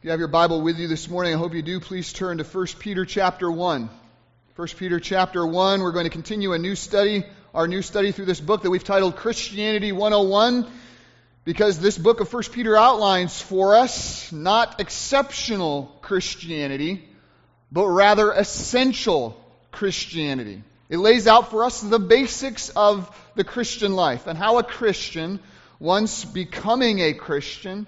If you have your Bible with you this morning, I hope you do. Please turn to 1 Peter chapter 1. 1 Peter chapter 1, we're going to continue a new study, our new study through this book that we've titled Christianity 101, because this book of 1 Peter outlines for us not exceptional Christianity, but rather essential Christianity. It lays out for us the basics of the Christian life and how a Christian, once becoming a Christian,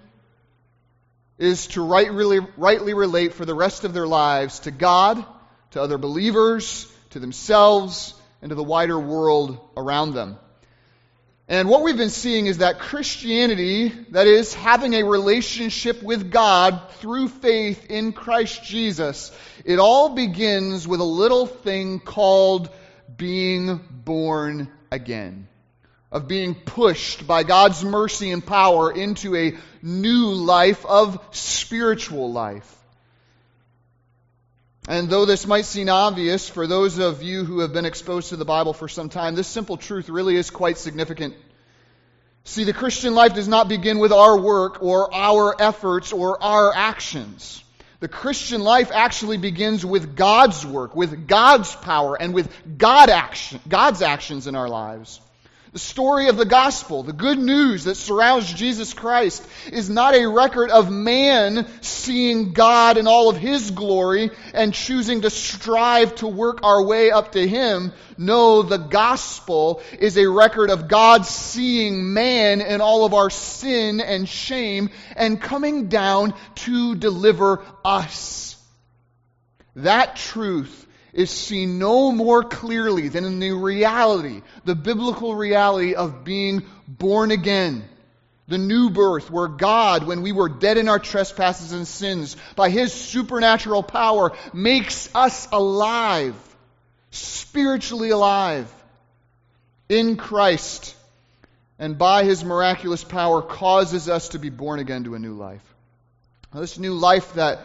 is to rightly, rightly relate for the rest of their lives to God, to other believers, to themselves, and to the wider world around them. And what we've been seeing is that Christianity, that is, having a relationship with God through faith in Christ Jesus, it all begins with a little thing called being born again of being pushed by God's mercy and power into a new life of spiritual life. And though this might seem obvious for those of you who have been exposed to the Bible for some time, this simple truth really is quite significant. See, the Christian life does not begin with our work or our efforts or our actions. The Christian life actually begins with God's work, with God's power, and with God action, God's actions in our lives. The story of the gospel, the good news that surrounds Jesus Christ, is not a record of man seeing God in all of his glory and choosing to strive to work our way up to him. No, the gospel is a record of God seeing man in all of our sin and shame and coming down to deliver us. That truth is seen no more clearly than in the reality, the biblical reality of being born again. The new birth, where God, when we were dead in our trespasses and sins, by His supernatural power, makes us alive, spiritually alive, in Christ, and by His miraculous power causes us to be born again to a new life. Now, this new life that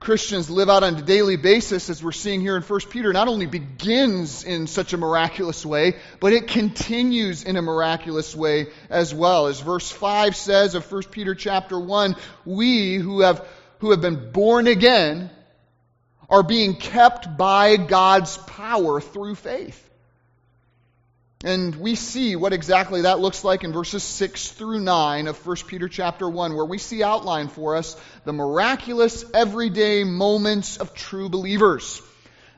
Christians live out on a daily basis, as we're seeing here in 1 Peter, not only begins in such a miraculous way, but it continues in a miraculous way as well. As verse 5 says of 1 Peter chapter 1, we who have, who have been born again are being kept by God's power through faith. And we see what exactly that looks like in verses 6 through 9 of 1 Peter chapter 1, where we see outlined for us the miraculous everyday moments of true believers.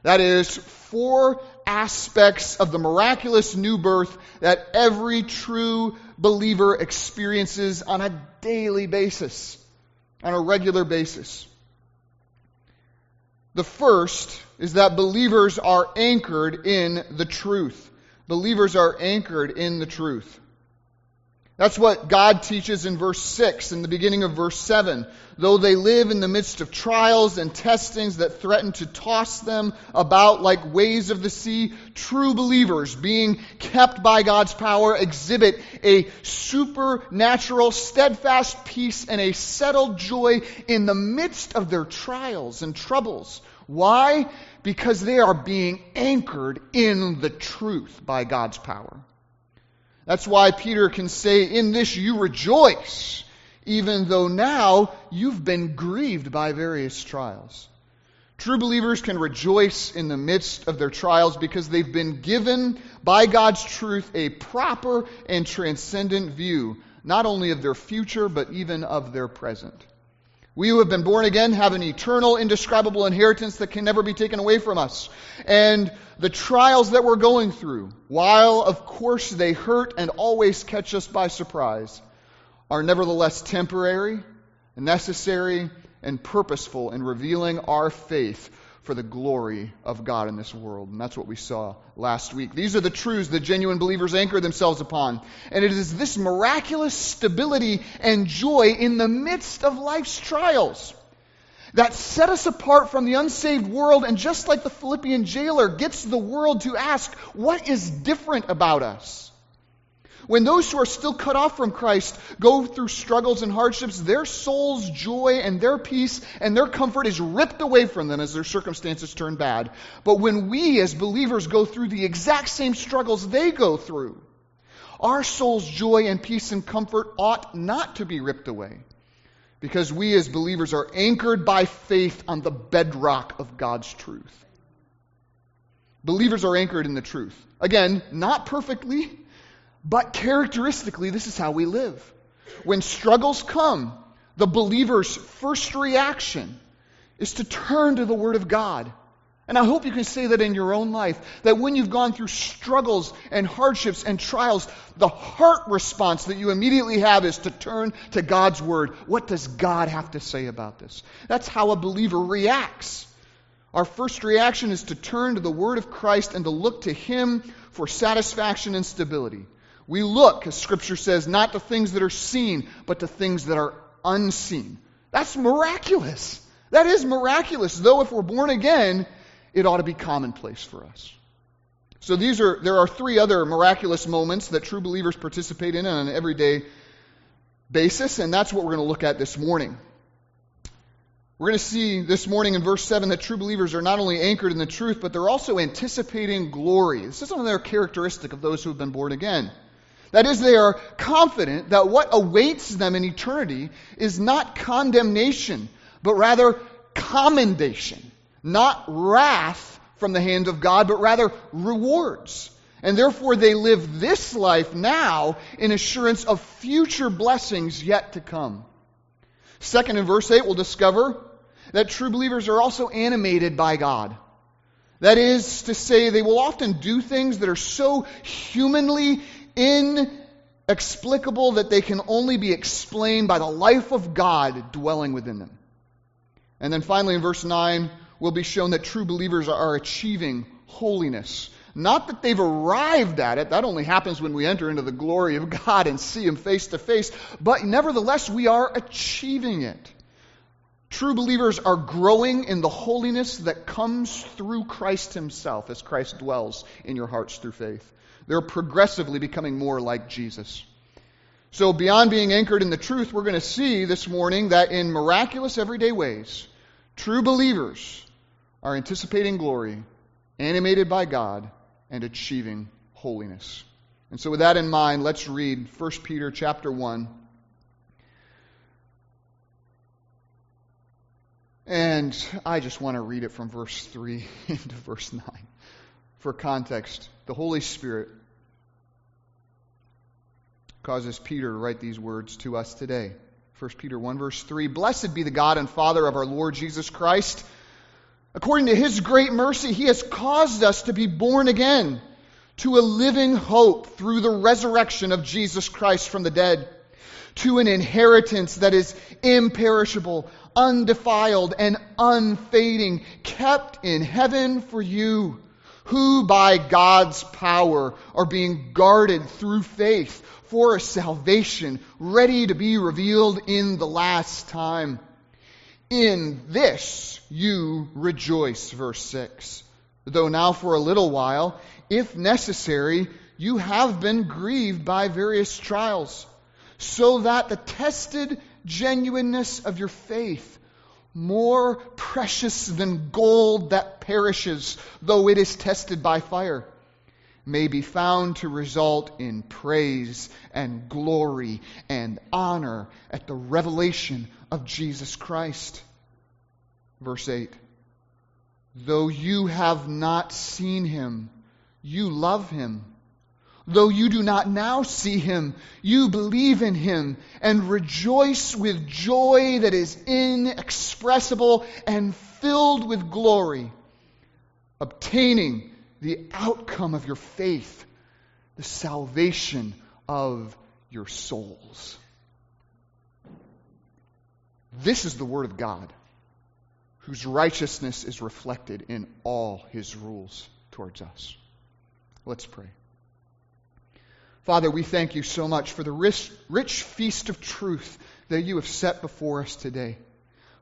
That is, four aspects of the miraculous new birth that every true believer experiences on a daily basis, on a regular basis. The first is that believers are anchored in the truth believers are anchored in the truth. That's what God teaches in verse 6 in the beginning of verse 7. Though they live in the midst of trials and testings that threaten to toss them about like waves of the sea, true believers, being kept by God's power, exhibit a supernatural, steadfast peace and a settled joy in the midst of their trials and troubles. Why? because they are being anchored in the truth by God's power. That's why Peter can say, In this you rejoice, even though now you've been grieved by various trials. True believers can rejoice in the midst of their trials because they've been given by God's truth a proper and transcendent view, not only of their future, but even of their present. We who have been born again have an eternal, indescribable inheritance that can never be taken away from us. And the trials that we're going through, while of course they hurt and always catch us by surprise, are nevertheless temporary, necessary, and purposeful in revealing our faith for the glory of God in this world. And that's what we saw last week. These are the truths that genuine believers anchor themselves upon. And it is this miraculous stability and joy in the midst of life's trials that set us apart from the unsaved world. And just like the Philippian jailer gets the world to ask, what is different about us? When those who are still cut off from Christ go through struggles and hardships, their soul's joy and their peace and their comfort is ripped away from them as their circumstances turn bad. But when we as believers go through the exact same struggles they go through, our soul's joy and peace and comfort ought not to be ripped away. because we as believers are anchored by faith on the bedrock of God's truth. Believers are anchored in the truth. Again, not perfectly, but characteristically, this is how we live. When struggles come, the believer's first reaction is to turn to the Word of God and I hope you can say that in your own life, that when you've gone through struggles and hardships and trials, the heart response that you immediately have is to turn to God's Word. What does God have to say about this? That's how a believer reacts. Our first reaction is to turn to the Word of Christ and to look to Him for satisfaction and stability. We look, as Scripture says, not to things that are seen, but to things that are unseen. That's miraculous. That is miraculous. Though if we're born again, it ought to be commonplace for us. So these are there are three other miraculous moments that true believers participate in on an everyday basis, and that's what we're going to look at this morning. We're going to see this morning in verse 7 that true believers are not only anchored in the truth, but they're also anticipating glory. This is another characteristic of those who have been born again. That is, they are confident that what awaits them in eternity is not condemnation, but rather commendation. Not wrath from the hand of God, but rather rewards. And therefore, they live this life now in assurance of future blessings yet to come. Second, in verse 8, we'll discover that true believers are also animated by God. That is to say, they will often do things that are so humanly inexplicable that they can only be explained by the life of God dwelling within them. And then finally, in verse 9, will be shown that true believers are achieving holiness. Not that they've arrived at it, that only happens when we enter into the glory of God and see Him face to face, but nevertheless, we are achieving it. True believers are growing in the holiness that comes through Christ Himself as Christ dwells in your hearts through faith. They're progressively becoming more like Jesus. So, beyond being anchored in the truth, we're going to see this morning that in miraculous everyday ways, true believers are anticipating glory, animated by God, and achieving holiness. And so with that in mind, let's read 1 Peter chapter 1. And I just want to read it from verse 3 into verse 9. For context, the Holy Spirit causes Peter to write these words to us today. 1 Peter 1, verse 3 Blessed be the God and Father of our Lord Jesus Christ According to his great mercy, he has caused us to be born again to a living hope through the resurrection of Jesus Christ from the dead, to an inheritance that is imperishable, undefiled, and unfading, kept in heaven for you, who by God's power are being guarded through faith for a salvation ready to be revealed in the last time. In this you rejoice, verse 6. Though now for a little while, if necessary, you have been grieved by various trials, so that the tested genuineness of your faith, more precious than gold that perishes, though it is tested by fire, may be found to result in praise and glory and honor at the revelation of Jesus Christ. Verse 8 Though you have not seen him, you love him. Though you do not now see him, you believe in him and rejoice with joy that is inexpressible and filled with glory, obtaining the outcome of your faith, the salvation of your souls. This is the Word of God, whose righteousness is reflected in all His rules towards us. Let's pray. Father, we thank you so much for the rich, rich feast of truth that you have set before us today.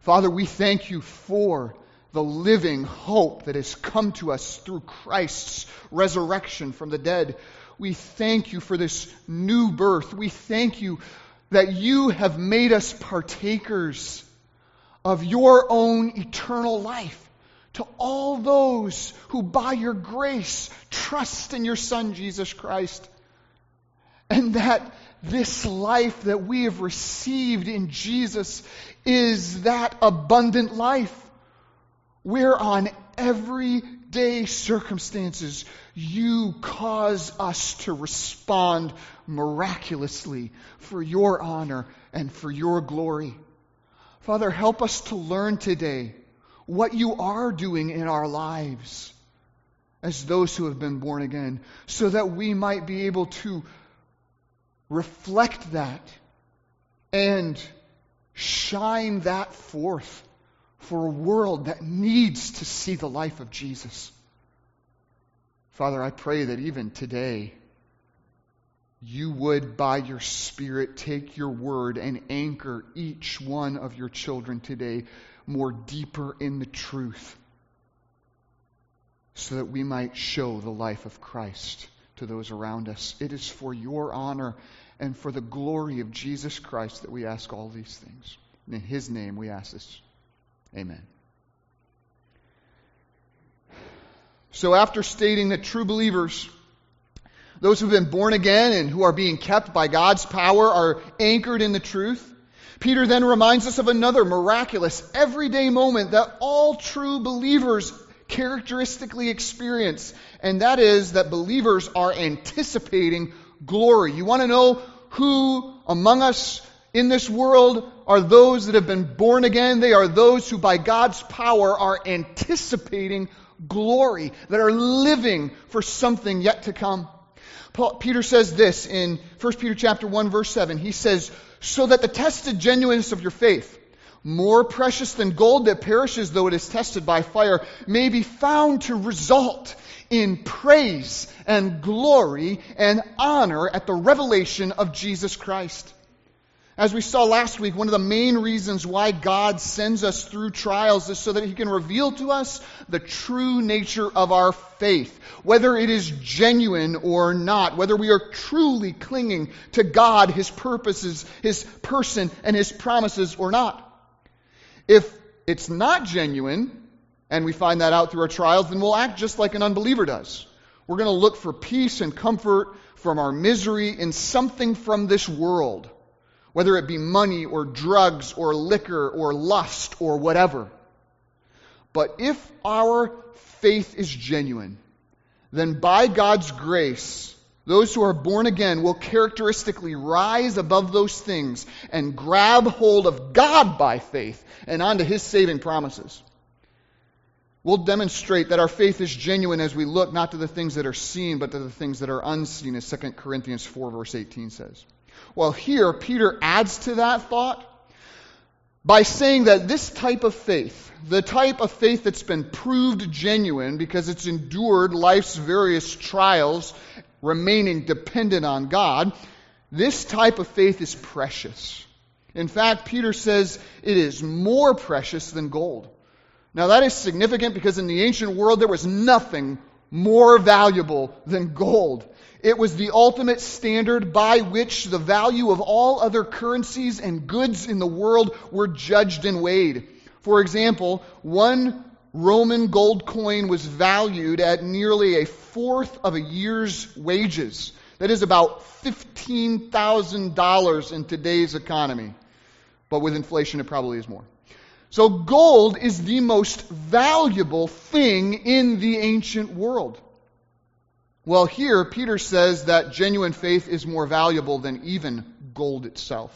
Father, we thank you for the living hope that has come to us through Christ's resurrection from the dead. We thank you for this new birth. We thank you that you have made us partakers of your own eternal life to all those who by your grace trust in your Son, Jesus Christ. And that this life that we have received in Jesus is that abundant life. Where on everyday circumstances, you cause us to respond miraculously for your honor and for your glory. Father, help us to learn today what you are doing in our lives as those who have been born again, so that we might be able to reflect that and shine that forth for a world that needs to see the life of Jesus. Father, I pray that even today, you would, by your Spirit, take your word and anchor each one of your children today more deeper in the truth so that we might show the life of Christ to those around us. It is for your honor and for the glory of Jesus Christ that we ask all these things. And in his name we ask this. Amen. So, after stating that true believers, those who have been born again and who are being kept by God's power, are anchored in the truth, Peter then reminds us of another miraculous, everyday moment that all true believers characteristically experience, and that is that believers are anticipating glory. You want to know who among us in this world are those that have been born again? They are those who, by God's power, are anticipating glory, that are living for something yet to come. Paul, Peter says this in 1 Peter chapter 1 verse 7. He says, "So that the tested genuineness of your faith, more precious than gold that perishes though it is tested by fire, may be found to result in praise and glory and honor at the revelation of Jesus Christ. As we saw last week, one of the main reasons why God sends us through trials is so that He can reveal to us the true nature of our faith, whether it is genuine or not, whether we are truly clinging to God, His purposes, His person, and His promises or not. If it's not genuine, and we find that out through our trials, then we'll act just like an unbeliever does. We're going to look for peace and comfort from our misery in something from this world, whether it be money or drugs or liquor or lust or whatever. But if our faith is genuine, then by God's grace, those who are born again will characteristically rise above those things and grab hold of God by faith and onto His saving promises. We'll demonstrate that our faith is genuine as we look not to the things that are seen, but to the things that are unseen, as 2 Corinthians 4, verse 18 says. Well, here, Peter adds to that thought by saying that this type of faith, the type of faith that's been proved genuine because it's endured life's various trials remaining dependent on God, this type of faith is precious. In fact, Peter says it is more precious than gold. Now, that is significant because in the ancient world there was nothing more valuable than gold. It was the ultimate standard by which the value of all other currencies and goods in the world were judged and weighed. For example, one Roman gold coin was valued at nearly a fourth of a year's wages. That is about $15,000 in today's economy. But with inflation, it probably is more. So, gold is the most valuable thing in the ancient world. Well, here, Peter says that genuine faith is more valuable than even gold itself.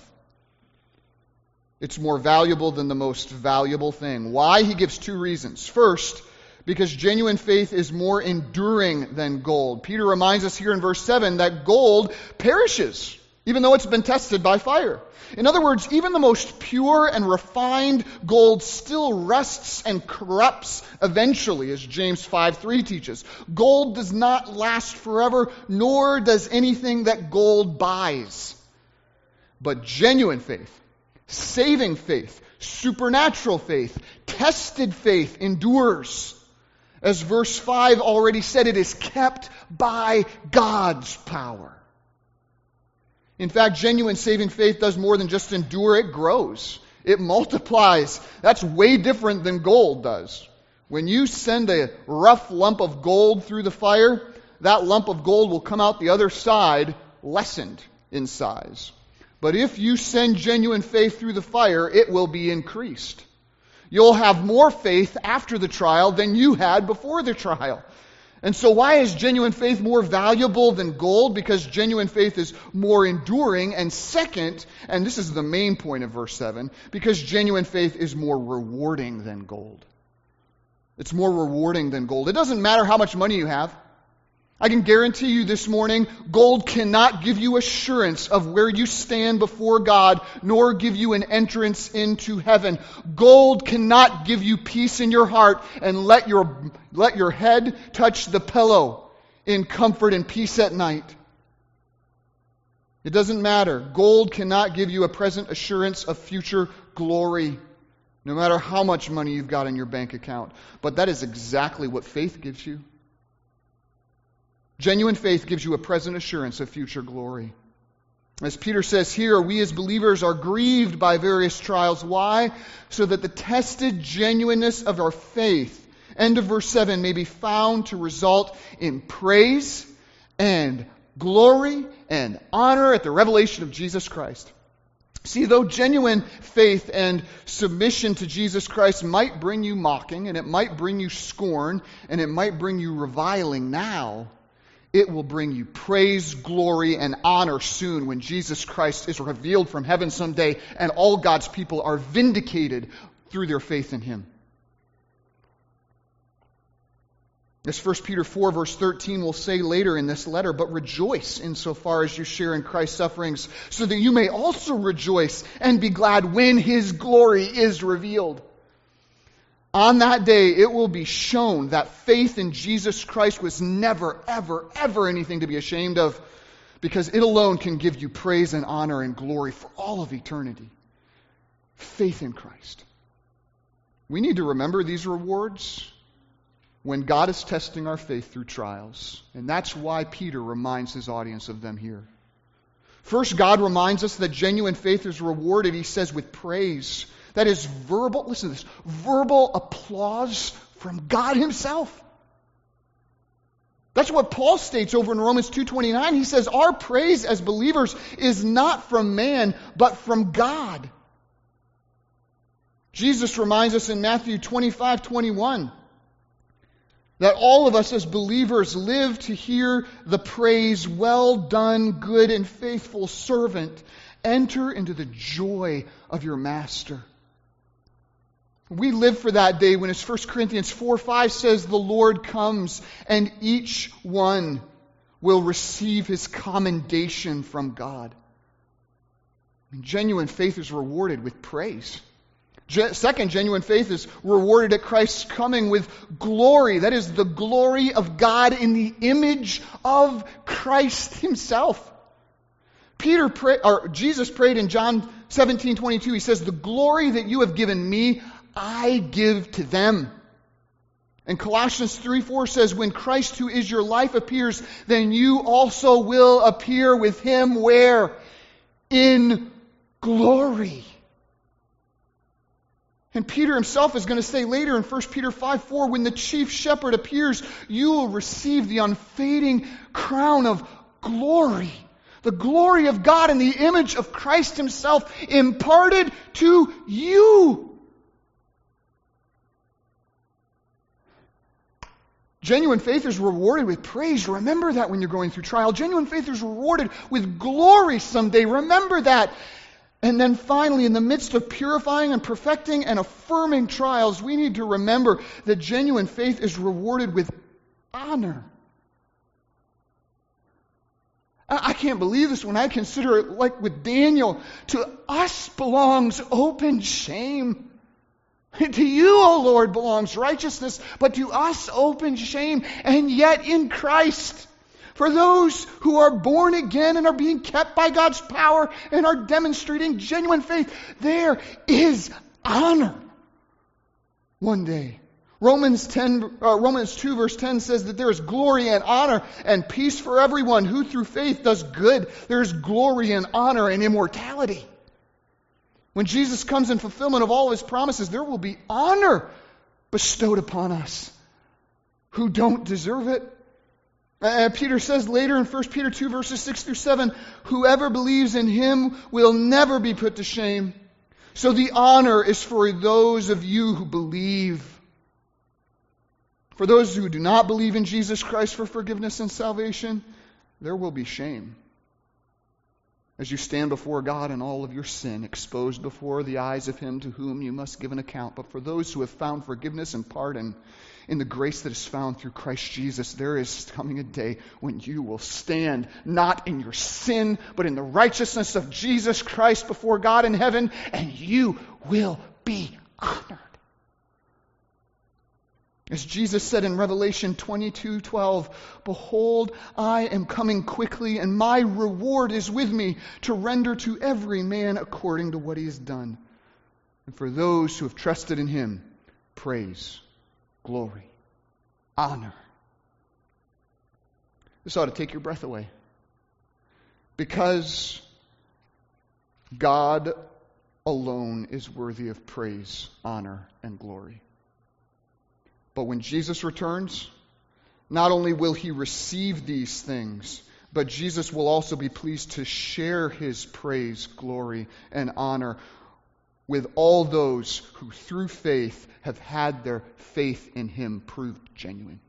It's more valuable than the most valuable thing. Why? He gives two reasons. First, because genuine faith is more enduring than gold. Peter reminds us here in verse 7 that gold perishes, even though it's been tested by fire. In other words, even the most pure and refined gold still rusts and corrupts eventually, as James 5 3 teaches. Gold does not last forever, nor does anything that gold buys. But genuine faith, saving faith, supernatural faith, tested faith endures. As verse 5 already said, it is kept by God's power. In fact, genuine saving faith does more than just endure, it grows. It multiplies. That's way different than gold does. When you send a rough lump of gold through the fire, that lump of gold will come out the other side lessened. in size. But if you send genuine faith through the fire, it will be increased. You'll have more faith after the trial than you had before the trial. And so, why is genuine faith more valuable than gold? Because genuine faith is more enduring. And second, and this is the main point of verse 7, because genuine faith is more rewarding than gold. It's more rewarding than gold. It doesn't matter how much money you have. I can guarantee you this morning, gold cannot give you assurance of where you stand before God, nor give you an entrance into heaven. Gold cannot give you peace in your heart and let your, let your head touch the pillow in comfort and peace at night. It doesn't matter. Gold cannot give you a present assurance of future glory, no matter how much money you've got in your bank account. But that is exactly what faith gives you. Genuine faith gives you a present assurance of future glory. As Peter says here, we as believers are grieved by various trials. Why? So that the tested genuineness of our faith, end of verse 7, may be found to result in praise and glory and honor at the revelation of Jesus Christ. See, though genuine faith and submission to Jesus Christ might bring you mocking, and it might bring you scorn, and it might bring you reviling now, it will bring you praise, glory, and honor soon when Jesus Christ is revealed from heaven someday and all God's people are vindicated through their faith in Him. As 1 Peter 4, verse 13 will say later in this letter, but rejoice insofar as you share in Christ's sufferings, so that you may also rejoice and be glad when His glory is revealed. On that day, it will be shown that faith in Jesus Christ was never, ever, ever anything to be ashamed of because it alone can give you praise and honor and glory for all of eternity. Faith in Christ. We need to remember these rewards when God is testing our faith through trials. And that's why Peter reminds his audience of them here. First, God reminds us that genuine faith is rewarded, he says, with praise. That is verbal, listen to this, verbal applause from God himself. That's what Paul states over in Romans 2:29. He says, "Our praise as believers is not from man, but from God." Jesus reminds us in Matthew 25:21 that all of us as believers live to hear the praise, "Well done, good and faithful servant. Enter into the joy of your master." We live for that day when, as 1 Corinthians 4 5 says, the Lord comes and each one will receive his commendation from God. Genuine faith is rewarded with praise. Second, genuine faith is rewarded at Christ's coming with glory. That is the glory of God in the image of Christ himself. Peter pray, or Jesus prayed in John 17, 22. He says, The glory that you have given me, I give to them. And Colossians 3 4 says, When Christ, who is your life, appears, then you also will appear with him where? In glory. And Peter himself is going to say later in 1 Peter 5 4, when the chief shepherd appears, you will receive the unfading crown of glory. The glory of God and the image of Christ himself imparted to you. Genuine faith is rewarded with praise. Remember that when you're going through trial. Genuine faith is rewarded with glory someday. Remember that. And then finally, in the midst of purifying and perfecting and affirming trials, we need to remember that genuine faith is rewarded with honor. I can't believe this when I consider it like with Daniel. To us belongs open shame. To you, O Lord, belongs righteousness, but to us open shame, and yet in Christ. For those who are born again and are being kept by God's power and are demonstrating genuine faith, there is honor one day. Romans 10, uh, Romans 2 verse 10 says that there is glory and honor and peace for everyone who through faith does good. There is glory and honor and immortality. When Jesus comes in fulfillment of all his promises, there will be honor bestowed upon us who don't deserve it. Peter says later in 1 Peter 2, verses 6 through 7, whoever believes in him will never be put to shame. So the honor is for those of you who believe. For those who do not believe in Jesus Christ for forgiveness and salvation, there will be shame. As you stand before God in all of your sin, exposed before the eyes of Him to whom you must give an account. But for those who have found forgiveness and pardon in the grace that is found through Christ Jesus, there is coming a day when you will stand not in your sin, but in the righteousness of Jesus Christ before God in heaven, and you will be honored. As Jesus said in Revelation 22 12, Behold, I am coming quickly, and my reward is with me to render to every man according to what he has done. And for those who have trusted in him, praise, glory, honor. This ought to take your breath away. Because God alone is worthy of praise, honor, and glory. But when Jesus returns, not only will he receive these things, but Jesus will also be pleased to share his praise, glory, and honor with all those who through faith have had their faith in him proved genuine.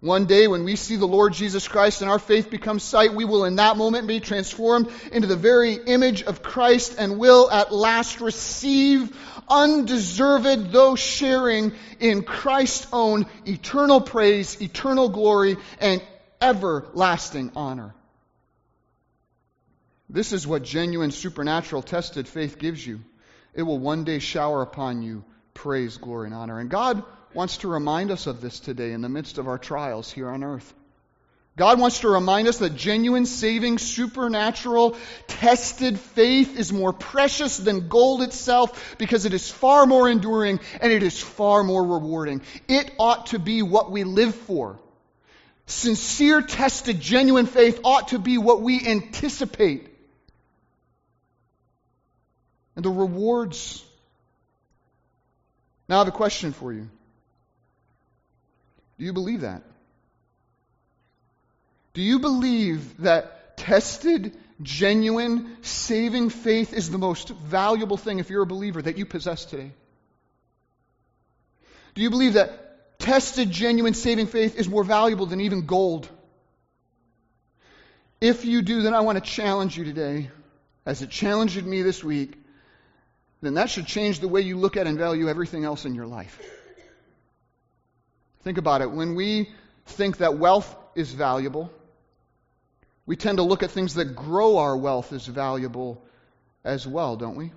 One day, when we see the Lord Jesus Christ and our faith becomes sight, we will in that moment be transformed into the very image of Christ and will at last receive undeserved, though sharing in Christ's own eternal praise, eternal glory, and everlasting honor. This is what genuine supernatural tested faith gives you. It will one day shower upon you praise, glory, and honor. And God wants to remind us of this today in the midst of our trials here on earth. God wants to remind us that genuine, saving, supernatural, tested faith is more precious than gold itself because it is far more enduring and it is far more rewarding. It ought to be what we live for. Sincere, tested, genuine faith ought to be what we anticipate. And the rewards. Now I have a question for you. Do you believe that? Do you believe that tested, genuine, saving faith is the most valuable thing, if you're a believer, that you possess today? Do you believe that tested, genuine, saving faith is more valuable than even gold? If you do, then I want to challenge you today, as it challenged me this week, then that should change the way you look at and value everything else in your life. Think about it. When we think that wealth is valuable, we tend to look at things that grow our wealth as valuable as well, don't we?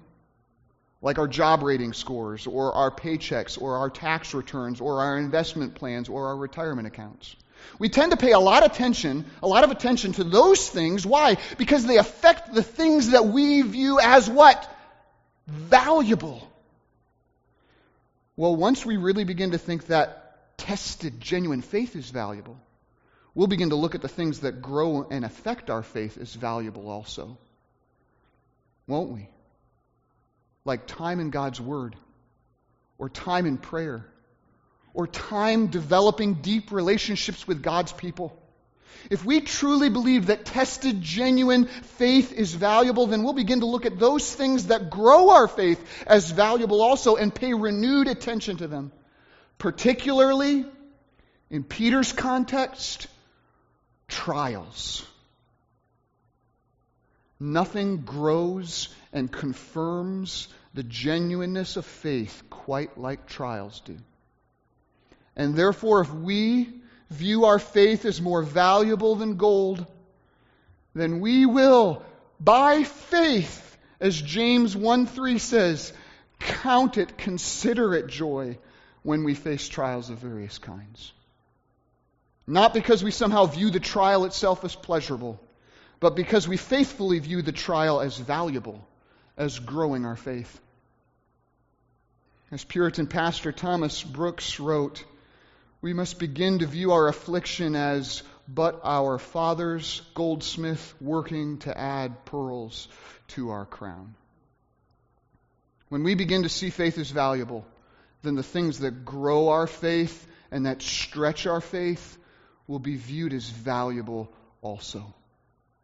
Like our job rating scores, or our paychecks, or our tax returns, or our investment plans, or our retirement accounts. We tend to pay a lot of attention, a lot of attention to those things. Why? Because they affect the things that we view as what? Valuable. Well, once we really begin to think that tested, genuine faith is valuable, we'll begin to look at the things that grow and affect our faith as valuable also. Won't we? Like time in God's Word, or time in prayer, or time developing deep relationships with God's people. If we truly believe that tested, genuine faith is valuable, then we'll begin to look at those things that grow our faith as valuable also and pay renewed attention to them particularly in Peter's context, trials. Nothing grows and confirms the genuineness of faith quite like trials do. And therefore, if we view our faith as more valuable than gold, then we will, by faith, as James 1 3 says, count it, consider it joy when we face trials of various kinds. Not because we somehow view the trial itself as pleasurable, but because we faithfully view the trial as valuable, as growing our faith. As Puritan pastor Thomas Brooks wrote, we must begin to view our affliction as but our Father's goldsmith working to add pearls to our crown. When we begin to see faith as valuable, then the things that grow our faith and that stretch our faith will be viewed as valuable also,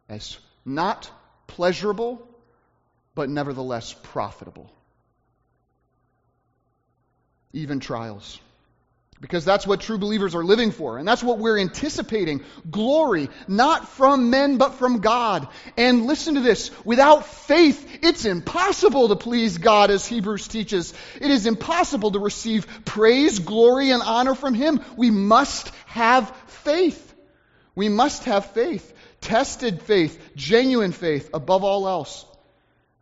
as not pleasurable, but nevertheless profitable. Even trials. Because that's what true believers are living for. And that's what we're anticipating. Glory, not from men, but from God. And listen to this. Without faith, it's impossible to please God, as Hebrews teaches. It is impossible to receive praise, glory, and honor from Him. We must have faith. We must have faith. Tested faith, genuine faith, above all else.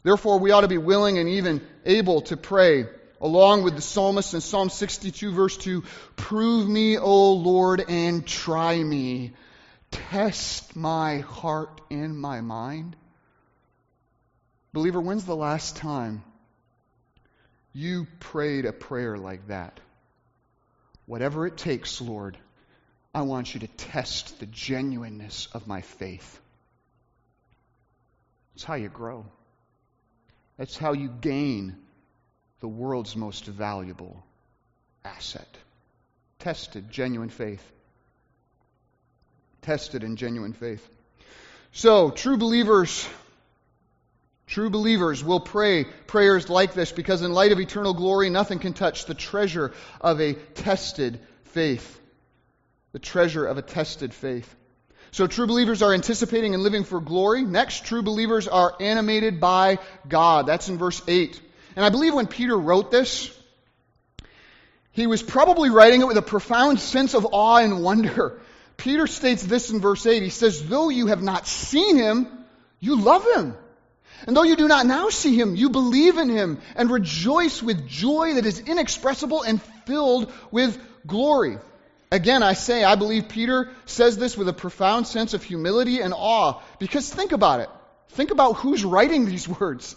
Therefore, we ought to be willing and even able to pray along with the psalmist in Psalm 62, verse 2 Prove me, O Lord, and try me. Test my heart and my mind. Believer, when's the last time you prayed a prayer like that? Whatever it takes, Lord, I want you to test the genuineness of my faith. That's how you grow. That's how you gain the world's most valuable asset. Tested, genuine faith. Tested in genuine faith. So, true believers, true believers will pray prayers like this because, in light of eternal glory, nothing can touch the treasure of a tested faith. The treasure of a tested faith. So, true believers are anticipating and living for glory. Next, true believers are animated by God. That's in verse 8. And I believe when Peter wrote this, he was probably writing it with a profound sense of awe and wonder. Peter states this in verse 8. He says, Though you have not seen him, you love him. And though you do not now see him, you believe in him and rejoice with joy that is inexpressible and filled with glory. Again, I say, I believe Peter says this with a profound sense of humility and awe. Because think about it. Think about who's writing these words.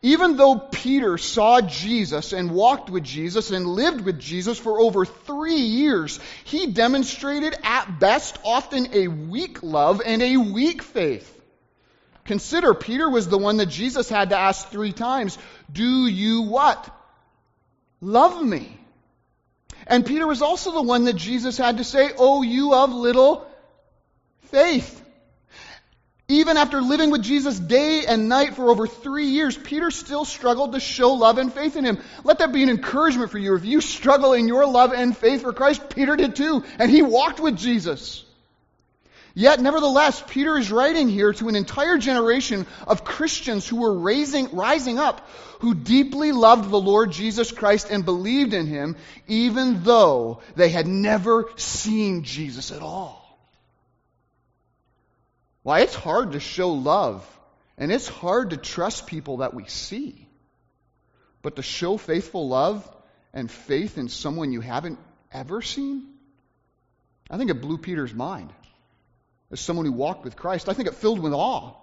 Even though Peter saw Jesus and walked with Jesus and lived with Jesus for over three years, he demonstrated at best often a weak love and a weak faith. Consider, Peter was the one that Jesus had to ask three times, Do you what? Love me. And Peter was also the one that Jesus had to say, Oh, you of little faith. Even after living with Jesus day and night for over three years, Peter still struggled to show love and faith in him. Let that be an encouragement for you. If you struggle in your love and faith for Christ, Peter did too, and he walked with Jesus. Yet, nevertheless, Peter is writing here to an entire generation of Christians who were raising, rising up, who deeply loved the Lord Jesus Christ and believed in him, even though they had never seen Jesus at all. Why, it's hard to show love, and it's hard to trust people that we see. But to show faithful love and faith in someone you haven't ever seen, I think it blew Peter's mind. As someone who walked with Christ, I think it filled with awe.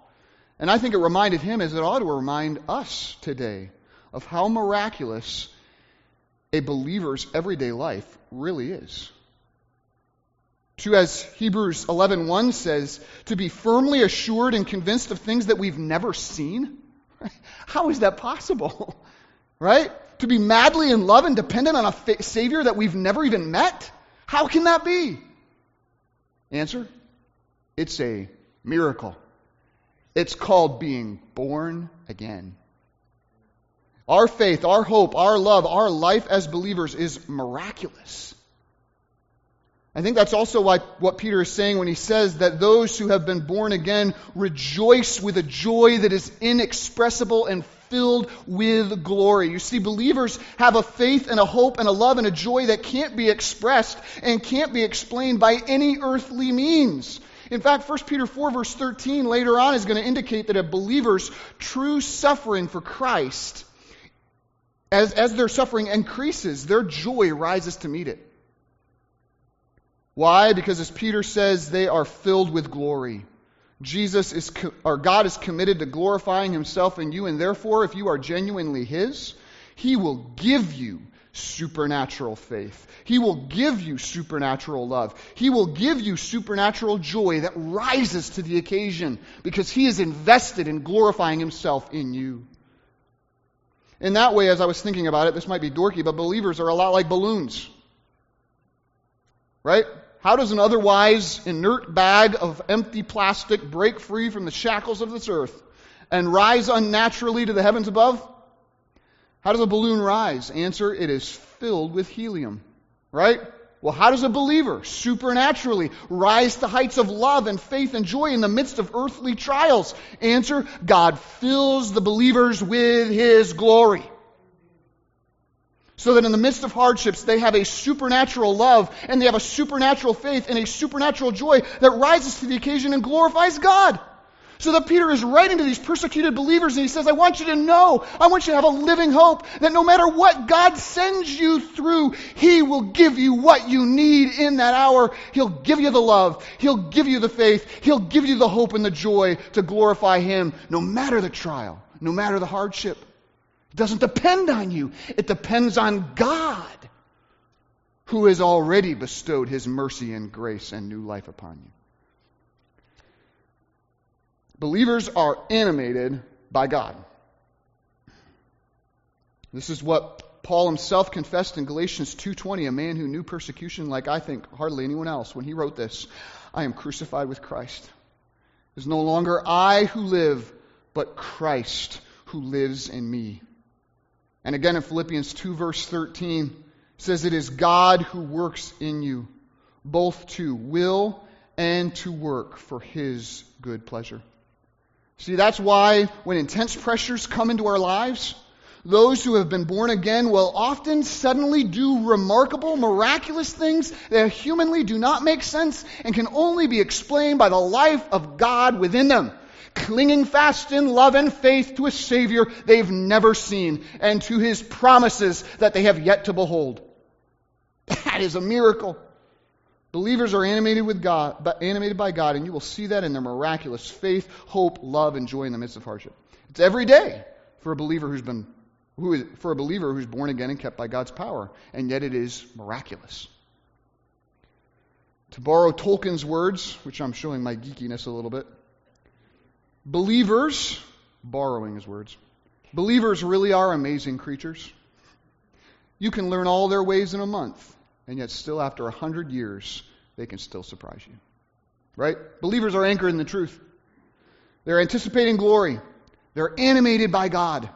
And I think it reminded him, as it ought to remind us today, of how miraculous a believer's everyday life really is. To, as Hebrews 11.1 says, to be firmly assured and convinced of things that we've never seen. How is that possible? Right? To be madly in love and dependent on a fa- Savior that we've never even met? How can that be? Answer? It's a miracle. It's called being born again. Our faith, our hope, our love, our life as believers is miraculous. I think that's also why, what Peter is saying when he says that those who have been born again rejoice with a joy that is inexpressible and filled with glory. You see, believers have a faith and a hope and a love and a joy that can't be expressed and can't be explained by any earthly means. In fact, 1 Peter 4, verse 13, later on, is going to indicate that a believer's true suffering for Christ, as, as their suffering increases, their joy rises to meet it. Why? Because as Peter says, they are filled with glory. Jesus is, or God is committed to glorifying himself in you, and therefore, if you are genuinely his, he will give you supernatural faith. He will give you supernatural love. He will give you supernatural joy that rises to the occasion because he is invested in glorifying himself in you. In that way, as I was thinking about it, this might be dorky, but believers are a lot like balloons. Right? How does an otherwise inert bag of empty plastic break free from the shackles of this earth and rise unnaturally to the heavens above? How does a balloon rise? Answer, it is filled with helium. Right? Well, how does a believer supernaturally rise to heights of love and faith and joy in the midst of earthly trials? Answer, God fills the believers with His glory. So that in the midst of hardships, they have a supernatural love and they have a supernatural faith and a supernatural joy that rises to the occasion and glorifies God. So that Peter is writing to these persecuted believers and he says, I want you to know, I want you to have a living hope that no matter what God sends you through, He will give you what you need in that hour. He'll give you the love. He'll give you the faith. He'll give you the hope and the joy to glorify Him no matter the trial, no matter the hardship. It doesn't depend on you. It depends on God who has already bestowed His mercy and grace and new life upon you. Believers are animated by God. This is what Paul himself confessed in Galatians 2:20, a man who knew persecution like I think hardly anyone else when he wrote this, I am crucified with Christ. It is no longer I who live, but Christ who lives in me. And again in Philippians 2 verse 13 says it is God who works in you both to will and to work for his good pleasure. See, that's why when intense pressures come into our lives, those who have been born again will often suddenly do remarkable, miraculous things that humanly do not make sense and can only be explained by the life of God within them, clinging fast in love and faith to a Savior they've never seen and to His promises that they have yet to behold. That is a miracle. Believers are animated with God, but animated by God, and you will see that in their miraculous faith, hope, love, and joy in the midst of hardship. It's every day for a believer who's been who is, for a believer who's born again and kept by God's power, and yet it is miraculous. To borrow Tolkien's words, which I'm showing my geekiness a little bit, believers, borrowing his words, believers really are amazing creatures. You can learn all their ways in a month and yet still after a hundred years, they can still surprise you. Right? Believers are anchored in the truth. They're anticipating glory. They're animated by God.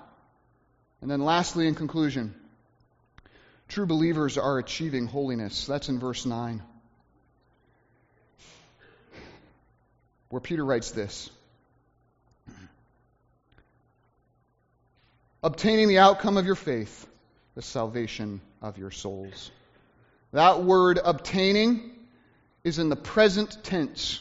And then lastly, in conclusion, true believers are achieving holiness. That's in verse 9. Where Peter writes this Obtaining the outcome of your faith, the salvation of your souls. That word obtaining is in the present tense.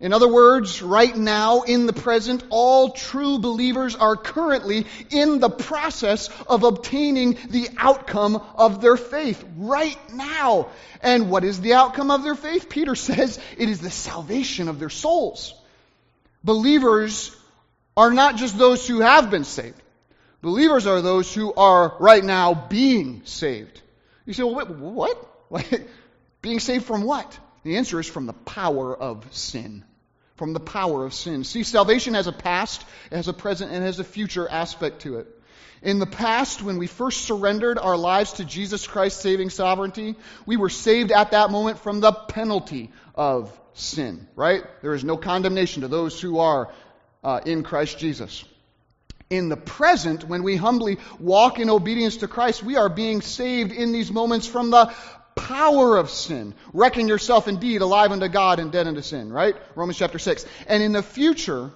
In other words, right now, in the present, all true believers are currently in the process of obtaining the outcome of their faith. Right now. And what is the outcome of their faith? Peter says it is the salvation of their souls. Believers are not just those who have been saved. Believers are those who are right now being saved. You say, well, wait, what? Being saved from what? The answer is from the power of sin. From the power of sin. See, salvation has a past, it has a present, and has a future aspect to it. In the past, when we first surrendered our lives to Jesus Christ's saving sovereignty, we were saved at that moment from the penalty of sin, right? There is no condemnation to those who are uh, in Christ Jesus. In the present, when we humbly walk in obedience to Christ, we are being saved in these moments from the power of sin. Reckon yourself indeed alive unto God and dead unto sin, right? Romans chapter 6. And in the future,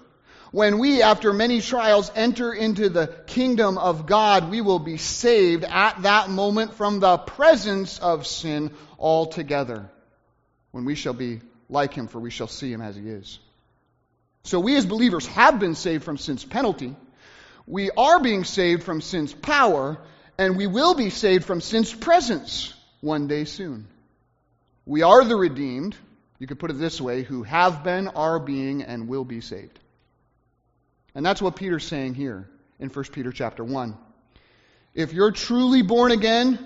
when we, after many trials, enter into the kingdom of God, we will be saved at that moment from the presence of sin altogether. When we shall be like him, for we shall see him as he is. So we as believers have been saved from sin's penalty. We are being saved from sin's power, and we will be saved from sin's presence one day soon. We are the redeemed, you could put it this way, who have been, are being, and will be saved. And that's what Peter's saying here in 1 Peter chapter 1. If you're truly born again,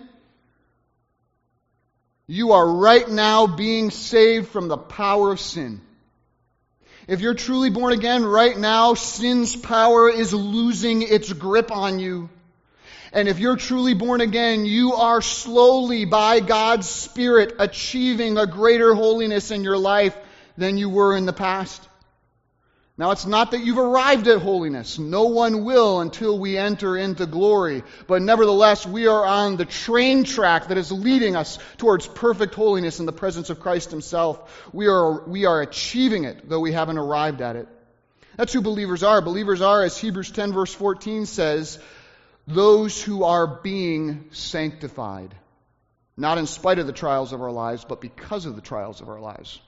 you are right now being saved from the power of sin. If you're truly born again, right now, sin's power is losing its grip on you. And if you're truly born again, you are slowly, by God's Spirit, achieving a greater holiness in your life than you were in the past. Now, it's not that you've arrived at holiness. No one will until we enter into glory. But nevertheless, we are on the train track that is leading us towards perfect holiness in the presence of Christ Himself. We are, we are achieving it, though we haven't arrived at it. That's who believers are. Believers are, as Hebrews 10, verse 14 says, those who are being sanctified. Not in spite of the trials of our lives, but because of the trials of our lives.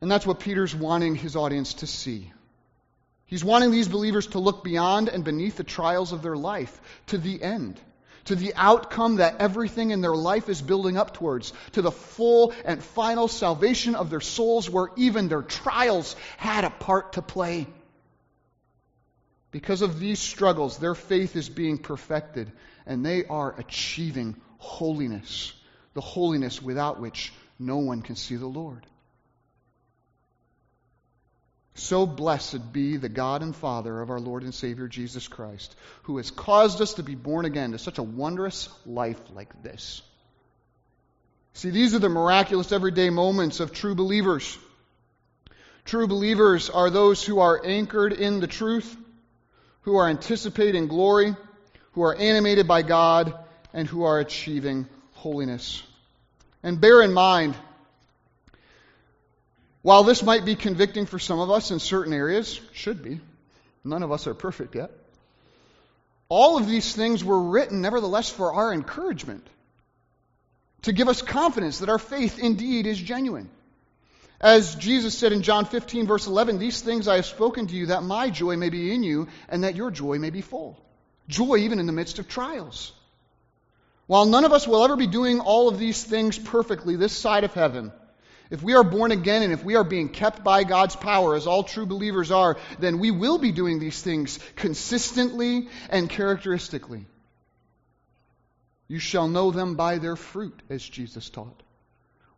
And that's what Peter's wanting his audience to see. He's wanting these believers to look beyond and beneath the trials of their life to the end, to the outcome that everything in their life is building up towards, to the full and final salvation of their souls where even their trials had a part to play. Because of these struggles, their faith is being perfected and they are achieving holiness, the holiness without which no one can see the Lord. So blessed be the God and Father of our Lord and Savior Jesus Christ, who has caused us to be born again to such a wondrous life like this. See, these are the miraculous everyday moments of true believers. True believers are those who are anchored in the truth, who are anticipating glory, who are animated by God, and who are achieving holiness. And bear in mind, while this might be convicting for some of us in certain areas, should be, none of us are perfect yet. All of these things were written, nevertheless, for our encouragement, to give us confidence that our faith indeed is genuine. As Jesus said in John 15, verse 11, These things I have spoken to you, that my joy may be in you, and that your joy may be full. Joy even in the midst of trials. While none of us will ever be doing all of these things perfectly this side of heaven, if we are born again and if we are being kept by God's power, as all true believers are, then we will be doing these things consistently and characteristically. You shall know them by their fruit, as Jesus taught.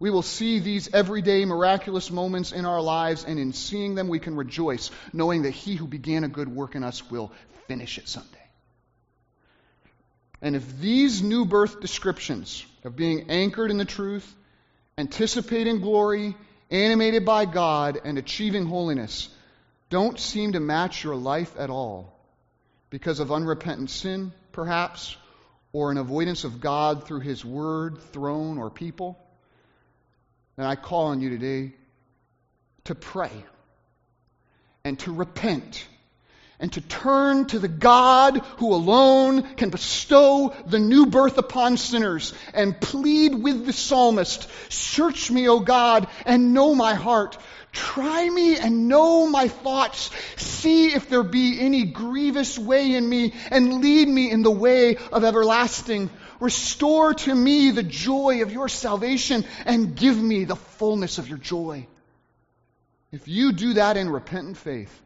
We will see these everyday miraculous moments in our lives, and in seeing them, we can rejoice, knowing that He who began a good work in us will finish it someday. And if these new birth descriptions of being anchored in the truth, anticipating glory, animated by God, and achieving holiness don't seem to match your life at all because of unrepentant sin, perhaps, or an avoidance of God through His Word, throne, or people, then I call on you today to pray and to repent and to turn to the God who alone can bestow the new birth upon sinners and plead with the psalmist, Search me, O God, and know my heart. Try me and know my thoughts. See if there be any grievous way in me and lead me in the way of everlasting. Restore to me the joy of your salvation and give me the fullness of your joy. If you do that in repentant faith,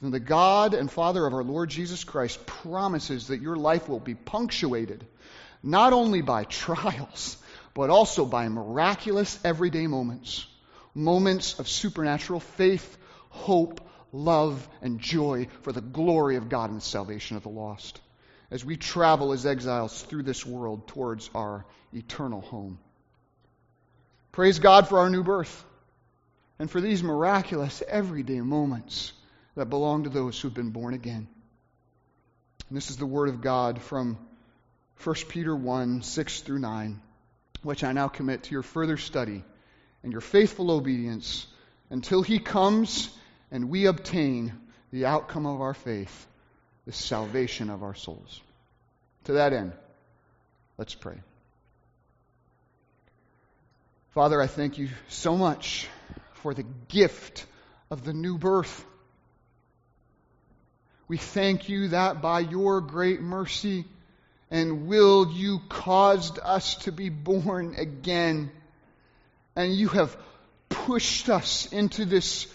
then the God and Father of our Lord Jesus Christ promises that your life will be punctuated not only by trials, but also by miraculous everyday moments. Moments of supernatural faith, hope, love, and joy for the glory of God and the salvation of the lost. As we travel as exiles through this world towards our eternal home. Praise God for our new birth and for these miraculous everyday moments that belong to those who've been born again. And this is the word of God from 1 Peter 1 6 through 9, which I now commit to your further study and your faithful obedience until he comes and we obtain the outcome of our faith, the salvation of our souls. To that end, let's pray. Father, I thank you so much for the gift of the new birth. We thank you that by your great mercy and will you caused us to be born again. And you have pushed us into this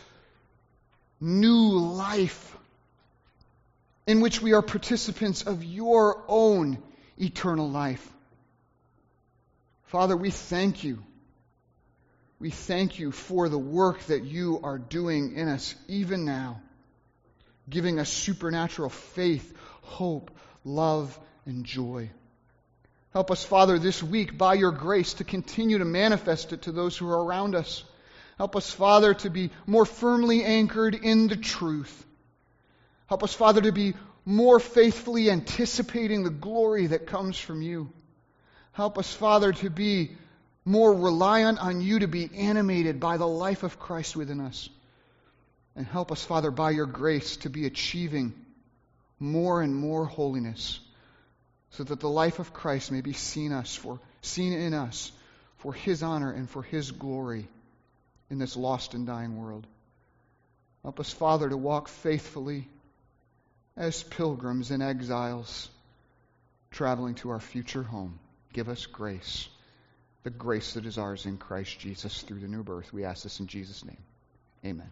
new life in which we are participants of your own eternal life. Father, we thank you. We thank you for the work that you are doing in us even now giving us supernatural faith, hope, love, and joy. Help us, Father, this week, by your grace, to continue to manifest it to those who are around us. Help us, Father, to be more firmly anchored in the truth. Help us, Father, to be more faithfully anticipating the glory that comes from you. Help us, Father, to be more reliant on you, to be animated by the life of Christ within us. And help us, Father, by your grace, to be achieving more and more holiness so that the life of Christ may be seen us for seen in us for his honor and for his glory in this lost and dying world. Help us, Father, to walk faithfully as pilgrims and exiles traveling to our future home. Give us grace, the grace that is ours in Christ Jesus through the new birth. We ask this in Jesus' name. Amen.